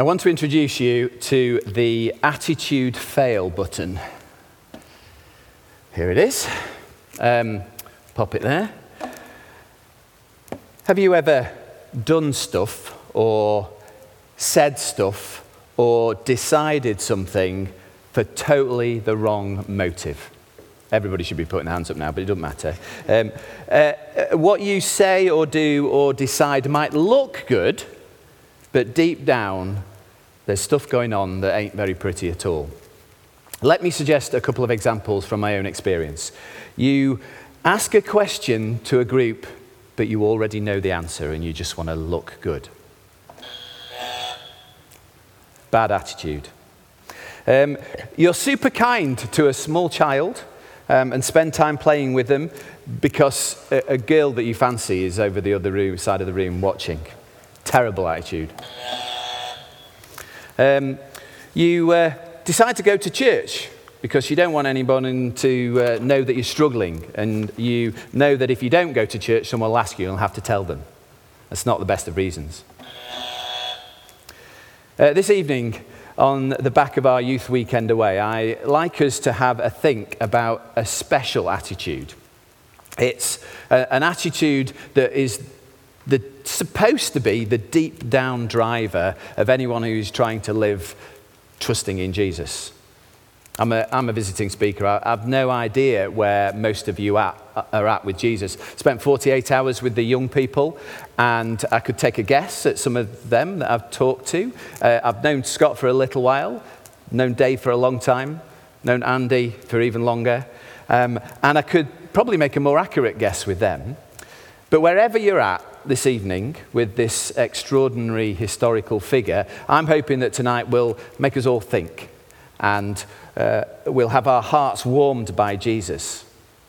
I want to introduce you to the attitude fail button. Here it is. Um, pop it there. Have you ever done stuff or said stuff or decided something for totally the wrong motive? Everybody should be putting their hands up now, but it doesn't matter. Um, uh, what you say or do or decide might look good, but deep down, there's stuff going on that ain't very pretty at all. Let me suggest a couple of examples from my own experience. You ask a question to a group, but you already know the answer and you just want to look good. Bad attitude. Um, you're super kind to a small child um, and spend time playing with them because a, a, girl that you fancy is over the other room, side of the room watching. Terrible attitude. Um, you uh, decide to go to church because you don't want anyone to uh, know that you're struggling, and you know that if you don't go to church, someone will ask you and you'll have to tell them. That's not the best of reasons. Uh, this evening, on the back of our youth weekend away, I like us to have a think about a special attitude. It's a, an attitude that is the, supposed to be the deep down driver of anyone who's trying to live trusting in Jesus. I'm a, I'm a visiting speaker. I, have no idea where most of you at, are at with Jesus. Spent 48 hours with the young people, and I could take a guess at some of them that I've talked to. Uh, I've known Scott for a little while, known Dave for a long time, known Andy for even longer, um, and I could probably make a more accurate guess with them. But wherever you're at this evening with this extraordinary historical figure, I'm hoping that tonight will make us all think and uh, we'll have our hearts warmed by Jesus.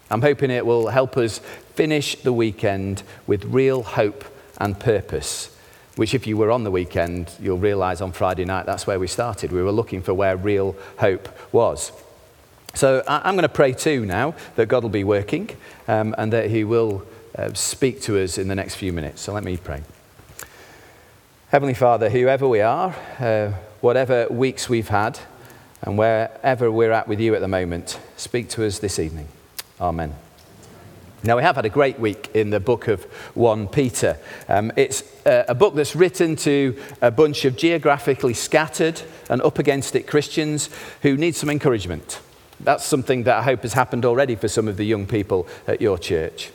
I'm hoping it will help us finish the weekend with real hope and purpose, which, if you were on the weekend, you'll realize on Friday night that's where we started. We were looking for where real hope was. So I'm going to pray too now that God will be working um, and that He will uh, speak to us in the next few minutes. So let me pray. Heavenly Father, whoever we are, uh, whatever weeks we've had, and wherever we're at with you at the moment, speak to us this evening. Amen. Now, we have had a great week in the book of 1 Peter. Um, it's uh, a book that's written to a bunch of geographically scattered and up against it Christians who need some encouragement. That's something that I hope has happened already for some of the young people at your church.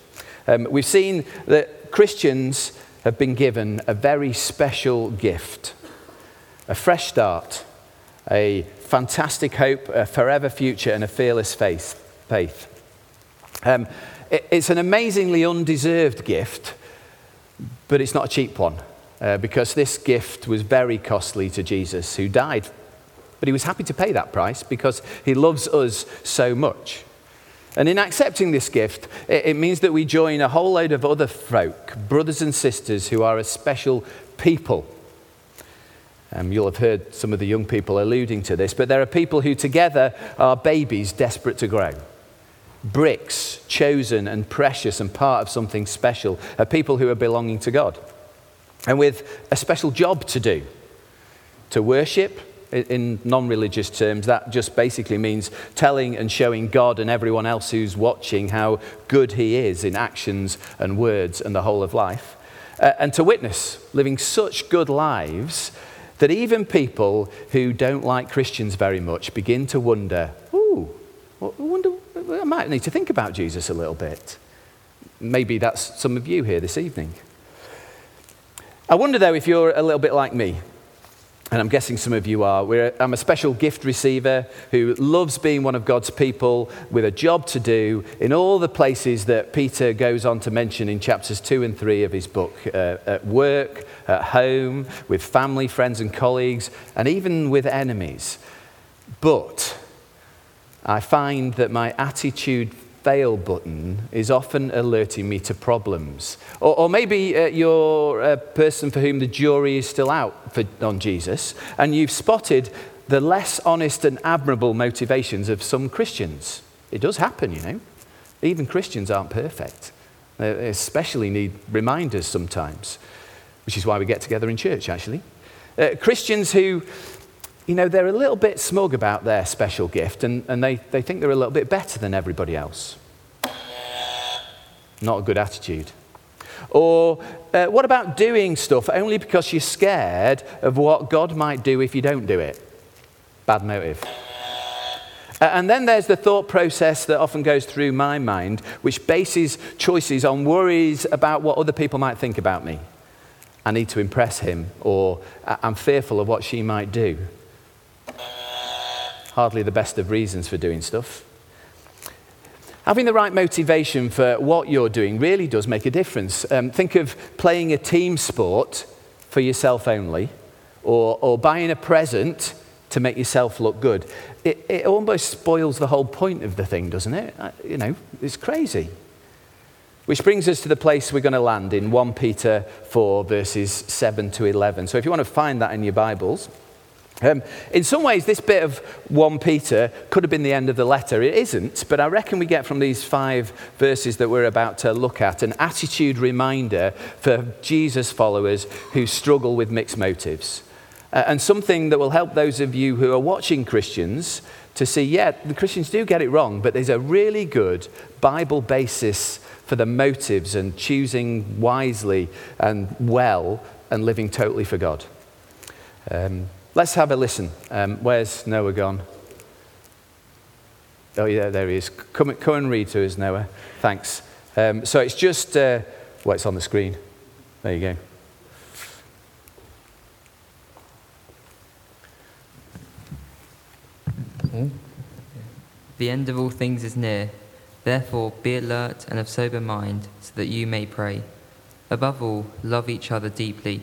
Um, we've seen that Christians have been given a very special gift a fresh start, a fantastic hope, a forever future, and a fearless faith. faith. Um, it, it's an amazingly undeserved gift, but it's not a cheap one uh, because this gift was very costly to Jesus, who died. But he was happy to pay that price because he loves us so much. And in accepting this gift, it, it means that we join a whole load of other folk, brothers and sisters, who are a special people um, you'll have heard some of the young people alluding to this, but there are people who together are babies desperate to grow. Bricks, chosen and precious and part of something special, are people who are belonging to God. And with a special job to do to worship, in non religious terms, that just basically means telling and showing God and everyone else who's watching how good He is in actions and words and the whole of life. Uh, and to witness, living such good lives that even people who don't like Christians very much begin to wonder, ooh, I wonder, I might need to think about Jesus a little bit. Maybe that's some of you here this evening. I wonder, though, if you're a little bit like me and I'm guessing some of you are. We're, I'm a special gift receiver who loves being one of God's people with a job to do in all the places that Peter goes on to mention in chapters 2 and 3 of his book uh, at work, at home, with family, friends, and colleagues, and even with enemies. But I find that my attitude fail button is often alerting me to problems. Or, or maybe uh, you're a person for whom the jury is still out for, on Jesus, and you've spotted the less honest and admirable motivations of some Christians. It does happen, you know. Even Christians aren't perfect. They especially need reminders sometimes, which is why we get together in church, actually. Uh, Christians who, you know, they're a little bit smug about their special gift and, and they, they think they're a little bit better than everybody else. Not a good attitude. Or uh, what about doing stuff only because you're scared of what God might do if you don't do it? Bad motive. Uh, and then there's the thought process that often goes through my mind, which bases choices on worries about what other people might think about me. I need to impress him, or I'm fearful of what she might do. Hardly the best of reasons for doing stuff. Having the right motivation for what you're doing really does make a difference. Um, think of playing a team sport for yourself only, or, or buying a present to make yourself look good. It, it almost spoils the whole point of the thing, doesn't it? Uh, you know, it's crazy. Which brings us to the place we're going to land in 1 Peter 4, verses 7 to 11. So if you want to find that in your Bibles, um, in some ways, this bit of 1 Peter could have been the end of the letter. It isn't, but I reckon we get from these five verses that we're about to look at an attitude reminder for Jesus followers who struggle with mixed motives. Uh, and something that will help those of you who are watching Christians to see, yeah, the Christians do get it wrong, but there's a really good Bible basis for the motives and choosing wisely and well and living totally for God. Um, Let's have a listen. Um, where's Noah gone? Oh, yeah, there he is. Come, come and read to us, Noah. Thanks. Um, so it's just, uh, well, it's on the screen. There you go. The end of all things is near. Therefore, be alert and of sober mind, so that you may pray. Above all, love each other deeply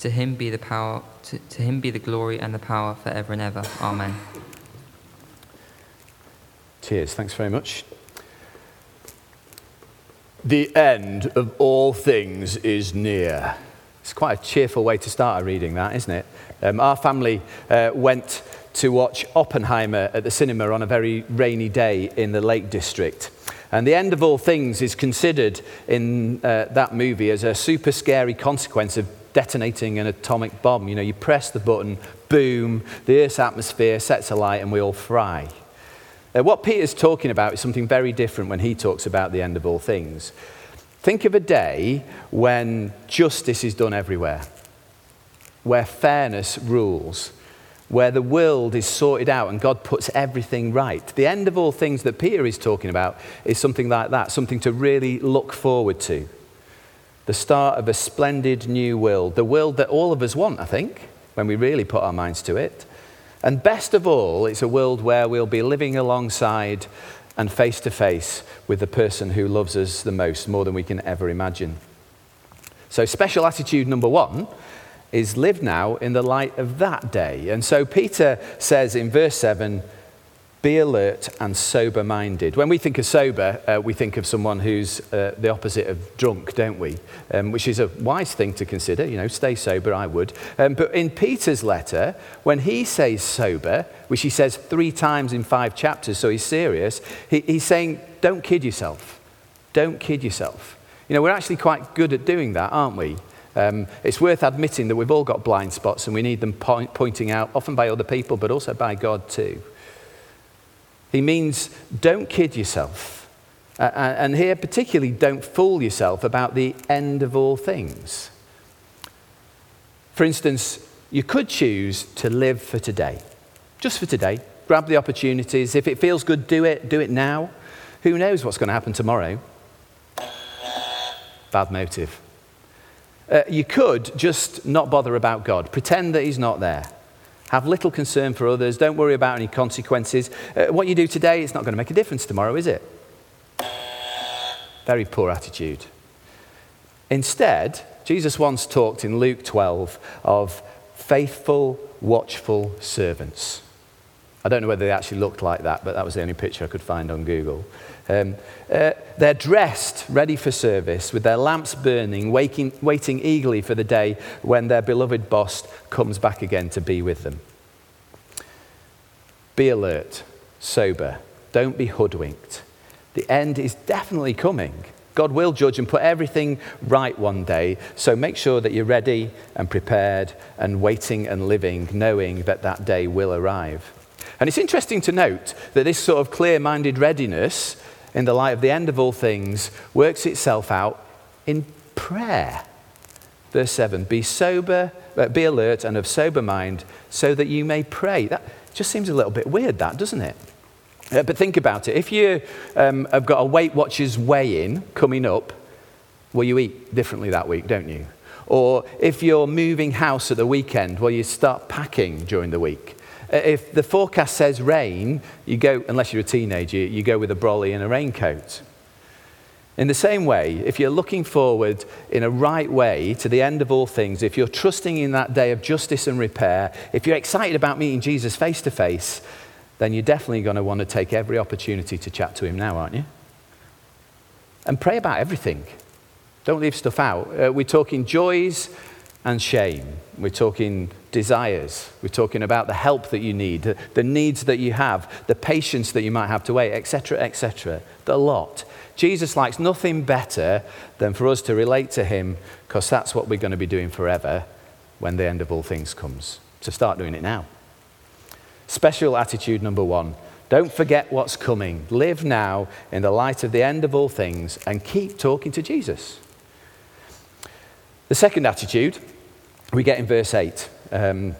To him be the power, to, to him be the glory and the power forever and ever. Amen. Cheers. Thanks very much. The end of all things is near. It's quite a cheerful way to start a reading, that, isn't it? Um, our family uh, went to watch Oppenheimer at the cinema on a very rainy day in the Lake District. And the end of all things is considered in uh, that movie as a super scary consequence of detonating an atomic bomb. You know, you press the button, boom, the Earth's atmosphere sets alight, and we all fry. Uh, what Peter's talking about is something very different when he talks about the end of all things. Think of a day when justice is done everywhere, where fairness rules, where the world is sorted out and God puts everything right. The end of all things that Peter is talking about is something like that, something to really look forward to the start of a splendid new world, the world that all of us want, I think, when we really put our minds to it. And best of all, it's a world where we'll be living alongside and face to face with the person who loves us the most, more than we can ever imagine. So, special attitude number one is live now in the light of that day. And so, Peter says in verse 7 be alert and sober minded. When we think of sober, uh, we think of someone who's uh, the opposite of drunk, don't we? Um, which is a wise thing to consider. You know, stay sober, I would. Um, but in Peter's letter, when he says sober, which he says three times in five chapters, so he's serious, he, he's saying, don't kid yourself. Don't kid yourself. You know, we're actually quite good at doing that, aren't we? Um, it's worth admitting that we've all got blind spots and we need them point, pointing out, often by other people, but also by God too. He means don't kid yourself. Uh, and here, particularly, don't fool yourself about the end of all things. For instance, you could choose to live for today, just for today. Grab the opportunities. If it feels good, do it. Do it now. Who knows what's going to happen tomorrow? Bad motive. Uh, you could just not bother about God, pretend that He's not there. Have little concern for others. Don't worry about any consequences. Uh, what you do today is not going to make a difference tomorrow, is it? Very poor attitude. Instead, Jesus once talked in Luke 12 of faithful, watchful servants. I don't know whether they actually looked like that, but that was the only picture I could find on Google. Um, uh, they're dressed, ready for service, with their lamps burning, waking, waiting eagerly for the day when their beloved boss comes back again to be with them. Be alert, sober, don't be hoodwinked. The end is definitely coming. God will judge and put everything right one day. So make sure that you're ready and prepared and waiting and living, knowing that that day will arrive. And it's interesting to note that this sort of clear minded readiness in the light of the end of all things works itself out in prayer. Verse 7 Be sober, uh, be alert and of sober mind so that you may pray. That just seems a little bit weird, that, doesn't it? Uh, but think about it. If you um, have got a Weight Watchers weigh in coming up, well, you eat differently that week, don't you? Or if you're moving house at the weekend, well, you start packing during the week. Uh, if the forecast says rain, you go, unless you're a teenager, you go with a brolly and a raincoat. In the same way, if you're looking forward in a right way to the end of all things, if you're trusting in that day of justice and repair, if you're excited about meeting Jesus face to face, then you're definitely going to want to take every opportunity to chat to him now, aren't you? And pray about everything. Don't leave stuff out. Uh, we're talking joys and shame. We're talking desires. We're talking about the help that you need, the, needs that you have, the patience that you might have to wait, etc., etc. The lot. Jesus likes nothing better than for us to relate to him because that's what we're going to be doing forever when the end of all things comes. So start doing it now. Special attitude number one don't forget what's coming. Live now in the light of the end of all things and keep talking to Jesus. The second attitude we get in verse 8. Um,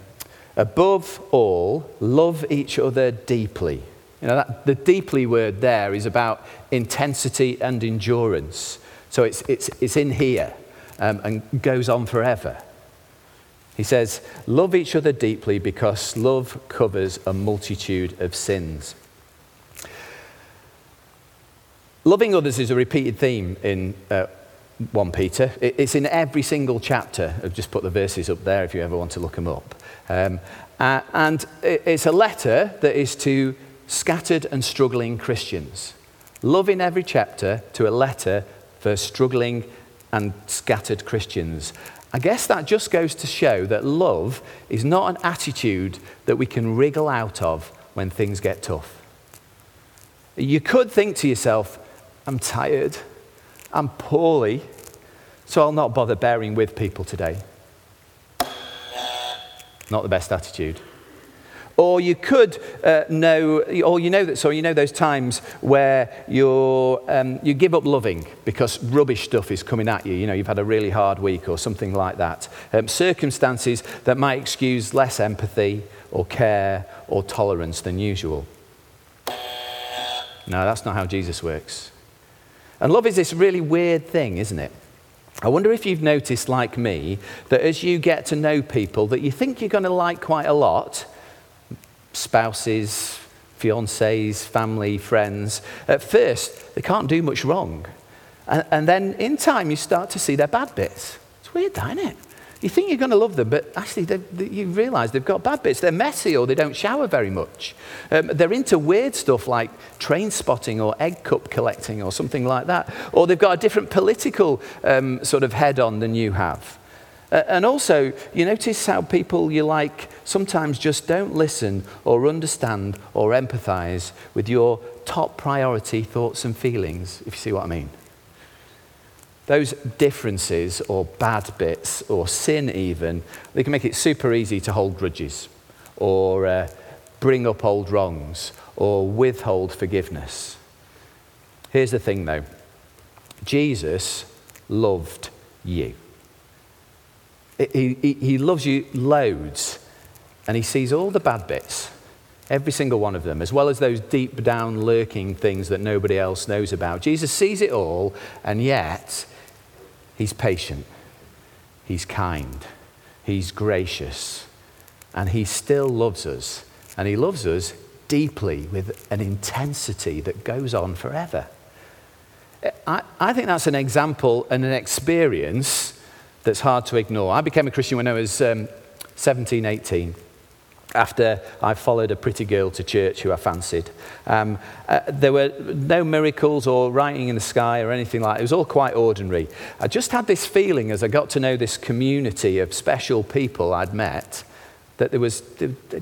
Above all, love each other deeply. You know, that, the deeply word there is about intensity and endurance. So it's, it's, it's in here um, and goes on forever. He says, Love each other deeply because love covers a multitude of sins. Loving others is a repeated theme in uh, 1 Peter. It's in every single chapter. I've just put the verses up there if you ever want to look them up. Um, uh, and it's a letter that is to scattered and struggling Christians. Love in every chapter to a letter for struggling and scattered Christians. I guess that just goes to show that love is not an attitude that we can wriggle out of when things get tough. You could think to yourself, I'm tired, I'm poorly, so I'll not bother bearing with people today. Not the best attitude. Or you could uh, know, or you know that, so you know those times where you're, um, you give up loving because rubbish stuff is coming at you. You know, you've had a really hard week or something like that. Um, circumstances that might excuse less empathy or care or tolerance than usual. No, that's not how Jesus works. And love is this really weird thing, isn't it? I wonder if you've noticed, like me, that as you get to know people that you think you're going to like quite a lot, spouses, fiancés, family, friends, at first they can't do much wrong. And, and, then in time you start to see their bad bits. It's weird, isn't it? You think you're going to love them, but actually they, you realize they've got bad bits. They're messy or they don't shower very much. Um, they're into weird stuff like train spotting or egg cup collecting or something like that. Or they've got a different political um, sort of head on than you have. Uh, and also, you notice how people you like sometimes just don't listen or understand or empathize with your top priority thoughts and feelings, if you see what I mean. Those differences or bad bits or sin, even, they can make it super easy to hold grudges or uh, bring up old wrongs or withhold forgiveness. Here's the thing though Jesus loved you. He, he, he loves you loads, and he sees all the bad bits, every single one of them, as well as those deep down lurking things that nobody else knows about. Jesus sees it all, and yet he's patient, he's kind, he's gracious, and he still loves us. And he loves us deeply with an intensity that goes on forever. I, I think that's an example and an experience that's hard to ignore. I became a Christian when I was um, 17, 18. After I followed a pretty girl to church who I fancied. Um, uh, there were no miracles or writing in the sky or anything like that. It was all quite ordinary. I just had this feeling as I got to know this community of special people I'd met that there was,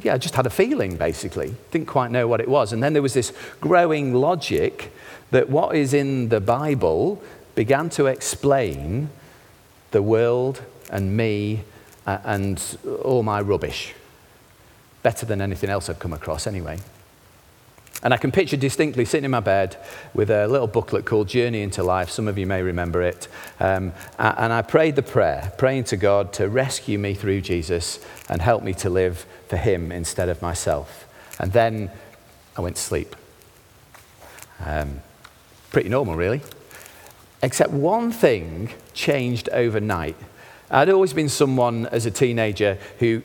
yeah, I just had a feeling basically. Didn't quite know what it was. And then there was this growing logic that what is in the Bible began to explain the world and me uh, and all my rubbish better than anything else I've come across anyway. And I can picture distinctly sitting in my bed with a little booklet called Journey into Life. Some of you may remember it. Um, and I prayed the prayer, praying to God to rescue me through Jesus and help me to live for Him instead of myself. And then I went to sleep. Um, pretty normal, really. Except one thing changed overnight. I'd always been someone as a teenager who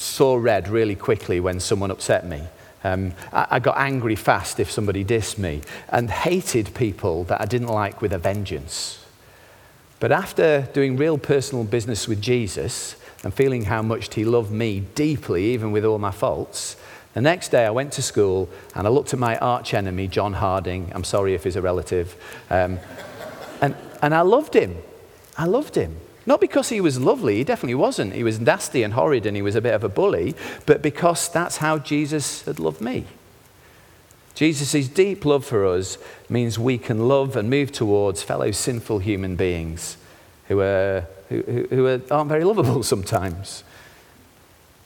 saw red really quickly when someone upset me. Um, I, I got angry fast if somebody dissed me and hated people that I didn't like with a vengeance. But after doing real personal business with Jesus and feeling how much he loved me deeply, even with all my faults, the next day I went to school and I looked at my arch enemy, John Harding. I'm sorry if he's a relative. Um, and, and I loved him. I loved him. Not because he was lovely, he definitely wasn't. He was nasty and horrid and he was a bit of a bully, but because that's how Jesus had loved me. Jesus' deep love for us means we can love and move towards fellow sinful human beings who, are, who, who are, aren't very lovable sometimes,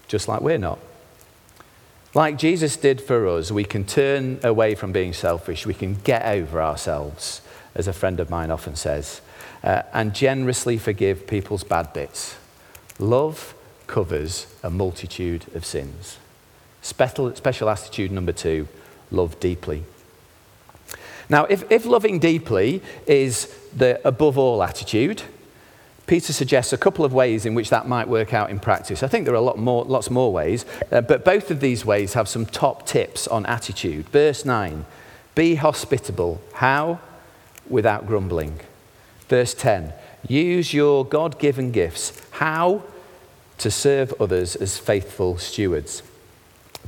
just like we're not. Like Jesus did for us, we can turn away from being selfish. We can get over ourselves, as a friend of mine often says uh, and generously forgive people's bad bits. Love covers a multitude of sins. Special, special attitude number two love deeply. Now, if, if loving deeply is the above all attitude, Peter suggests a couple of ways in which that might work out in practice. I think there are a lot more, lots more ways, uh, but both of these ways have some top tips on attitude. Verse 9 Be hospitable. How? Without grumbling. Verse 10 Use your God given gifts. How? To serve others as faithful stewards.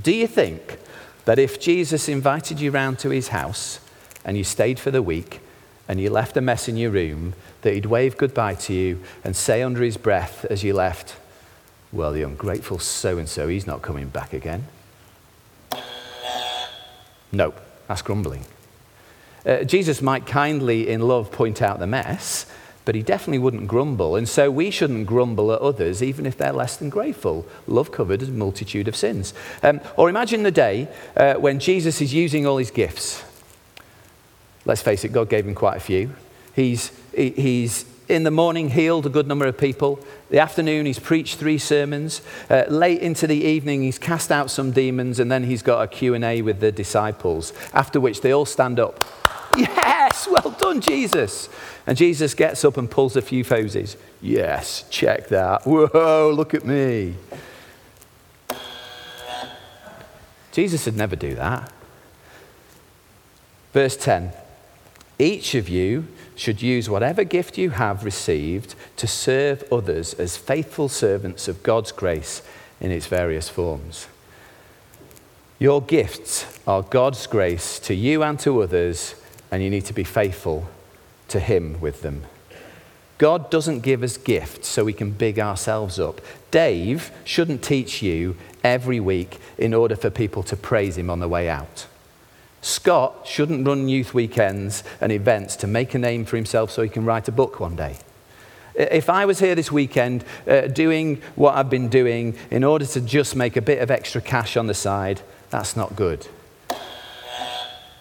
Do you think that if Jesus invited you round to his house and you stayed for the week and you left a mess in your room, that he'd wave goodbye to you and say under his breath as you left, Well, the ungrateful so and so, he's not coming back again? No, that's grumbling. Uh, Jesus might kindly, in love, point out the mess, but he definitely wouldn't grumble. And so we shouldn't grumble at others, even if they're less than grateful. Love covered a multitude of sins. Um, or imagine the day uh, when Jesus is using all his gifts. Let's face it, God gave him quite a few. He's, he, he's in the morning healed a good number of people. The afternoon he's preached three sermons. Uh, late into the evening he's cast out some demons and then he's got a Q&A with the disciples. After which they all stand up Yes, well done, Jesus. And Jesus gets up and pulls a few posies. Yes, check that. Whoa, look at me. Jesus would never do that. Verse 10 Each of you should use whatever gift you have received to serve others as faithful servants of God's grace in its various forms. Your gifts are God's grace to you and to others and you need to be faithful to Him with them. God doesn't give us gifts so we can big ourselves up. Dave shouldn't teach you every week in order for people to praise him on the way out. Scott shouldn't run youth weekends and events to make a name for himself so he can write a book one day. If I was here this weekend uh, doing what I've been doing in order to just make a bit of extra cash on the side, that's not good.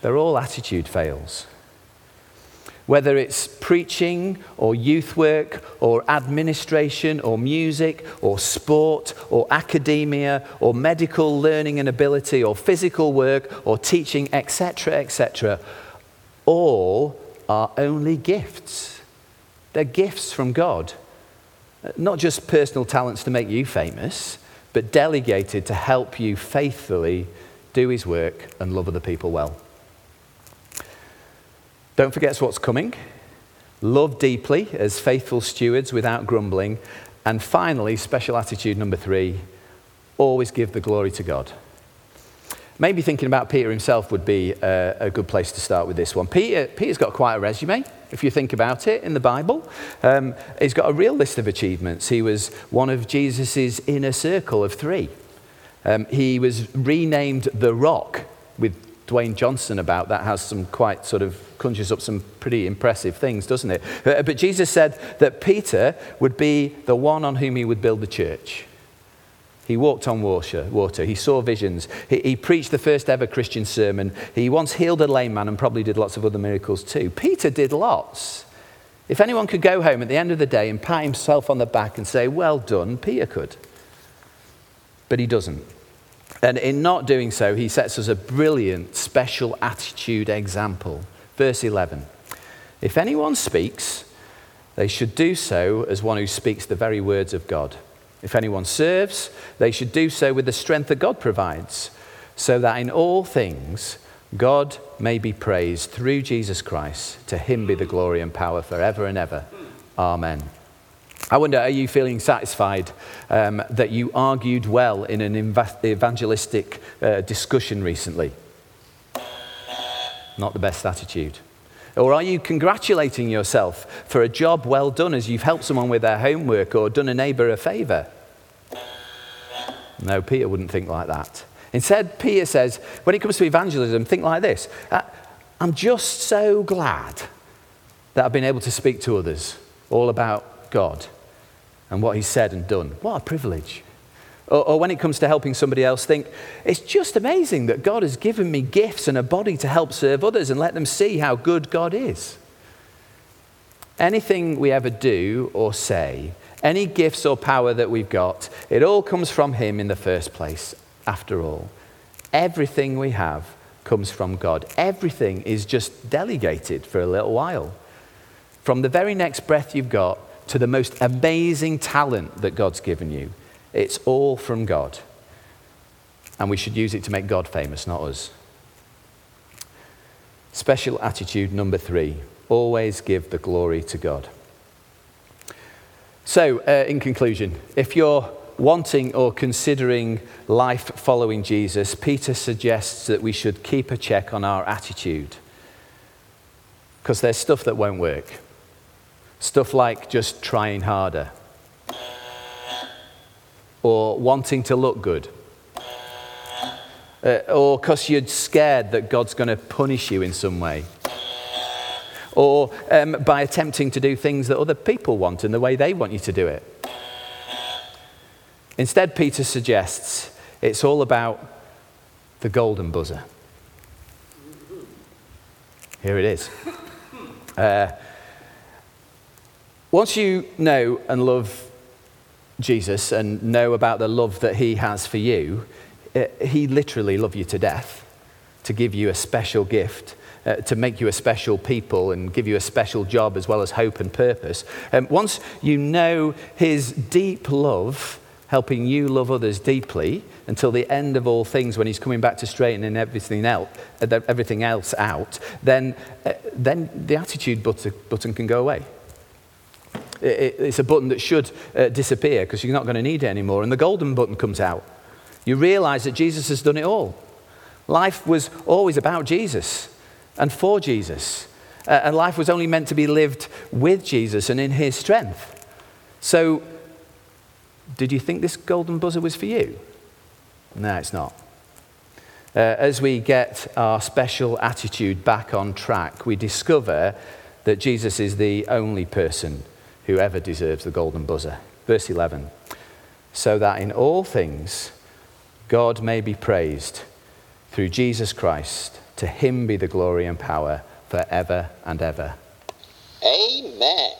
They're all attitude fails. Whether it's preaching or youth work or administration or music or sport or academia or medical learning and ability or physical work or teaching, etc., etc., all are only gifts. They're gifts from God. Not just personal talents to make you famous, but delegated to help you faithfully do His work and love other people well. Don't forget what's coming. Love deeply as faithful stewards without grumbling. And finally, special attitude number three always give the glory to God. Maybe thinking about Peter himself would be a, a good place to start with this one. Peter, Peter's got quite a resume, if you think about it, in the Bible. Um, he's got a real list of achievements. He was one of Jesus' inner circle of three. Um, he was renamed the Rock with Dwayne Johnson about that has some quite sort of conjures up some pretty impressive things, doesn't it? Uh, but Jesus said that Peter would be the one on whom he would build the church. He walked on water. He saw visions. He, he, preached the first ever Christian sermon. He once healed a lame man and probably did lots of other miracles too. Peter did lots. If anyone could go home at the end of the day and pat himself on the back and say, Well done, Peter could. But he doesn't. And in not doing so, he sets us a brilliant special attitude example. Verse 11 If anyone speaks, they should do so as one who speaks the very words of God. If anyone serves, they should do so with the strength that God provides, so that in all things God may be praised through Jesus Christ. To him be the glory and power forever and ever. Amen. I wonder, are you feeling satisfied um, that you argued well in an evangelistic uh, discussion recently? Not the best attitude. Or are you congratulating yourself for a job well done as you've helped someone with their homework or done a neighbour a favour? No, Peter wouldn't think like that. Instead, Peter says, when it comes to evangelism, think like this I'm just so glad that I've been able to speak to others all about God and what He's said and done. What a privilege. Or, or, when it comes to helping somebody else, think, it's just amazing that God has given me gifts and a body to help serve others and let them see how good God is. Anything we ever do or say any gifts or power that we've got, it all comes from Him in the first place, after all. Everything we have comes from God. Everything is just delegated for a little while. From the very next breath you've got to the most amazing talent that God's given you, it's all from God. And we should use it to make God famous, not us. Special attitude number three always give the glory to God. So, uh, in conclusion, if you're wanting or considering life following Jesus, Peter suggests that we should keep a check on our attitude. Because there's stuff that won't work. Stuff like just trying harder, or wanting to look good, uh, or because you're scared that God's going to punish you in some way or um, by attempting to do things that other people want in the way they want you to do it. Instead, Peter suggests it's all about the golden buzzer. Here it is. Uh, once you know and love Jesus and know about the love that he has for you, uh, he literally loved you to death to give you a special gift uh, to make you a special people and give you a special job as well as hope and purpose. Um, once you know his deep love, helping you love others deeply until the end of all things when he's coming back to straighten everything else, uh, everything else out, then, uh, then the attitude button, button can go away. It's a button that should uh, disappear because you're not going to need it anymore. And the golden button comes out. You realize that Jesus has done it all. Life was always about Jesus and for Jesus. Uh, and life was only meant to be lived with Jesus and in his strength. So, did you think this golden buzzer was for you? No, it's not. Uh, as we get our special attitude back on track, we discover that Jesus is the only person who ever deserves the golden buzzer. Verse 11 So that in all things God may be praised through Jesus Christ. To him be the glory and power forever and ever. Amen.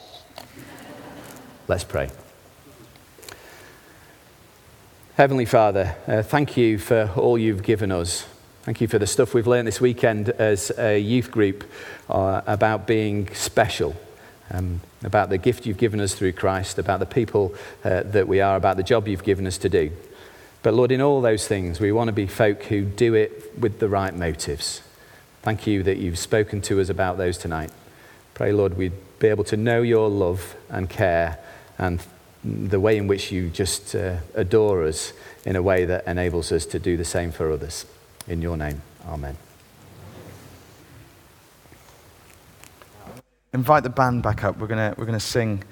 Let's pray. Heavenly Father, uh, thank you for all you've given us. Thank you for the stuff we've learned this weekend as a youth group uh, about being special, um, about the gift you've given us through Christ, about the people uh, that we are, about the job you've given us to do. But Lord, in all those things, we want to be folk who do it with the right motives. Thank you that you've spoken to us about those tonight. Pray, Lord, we'd be able to know your love and care and the way in which you just uh, adore us in a way that enables us to do the same for others. In your name, amen. invite the band back up. We're going we're gonna sing.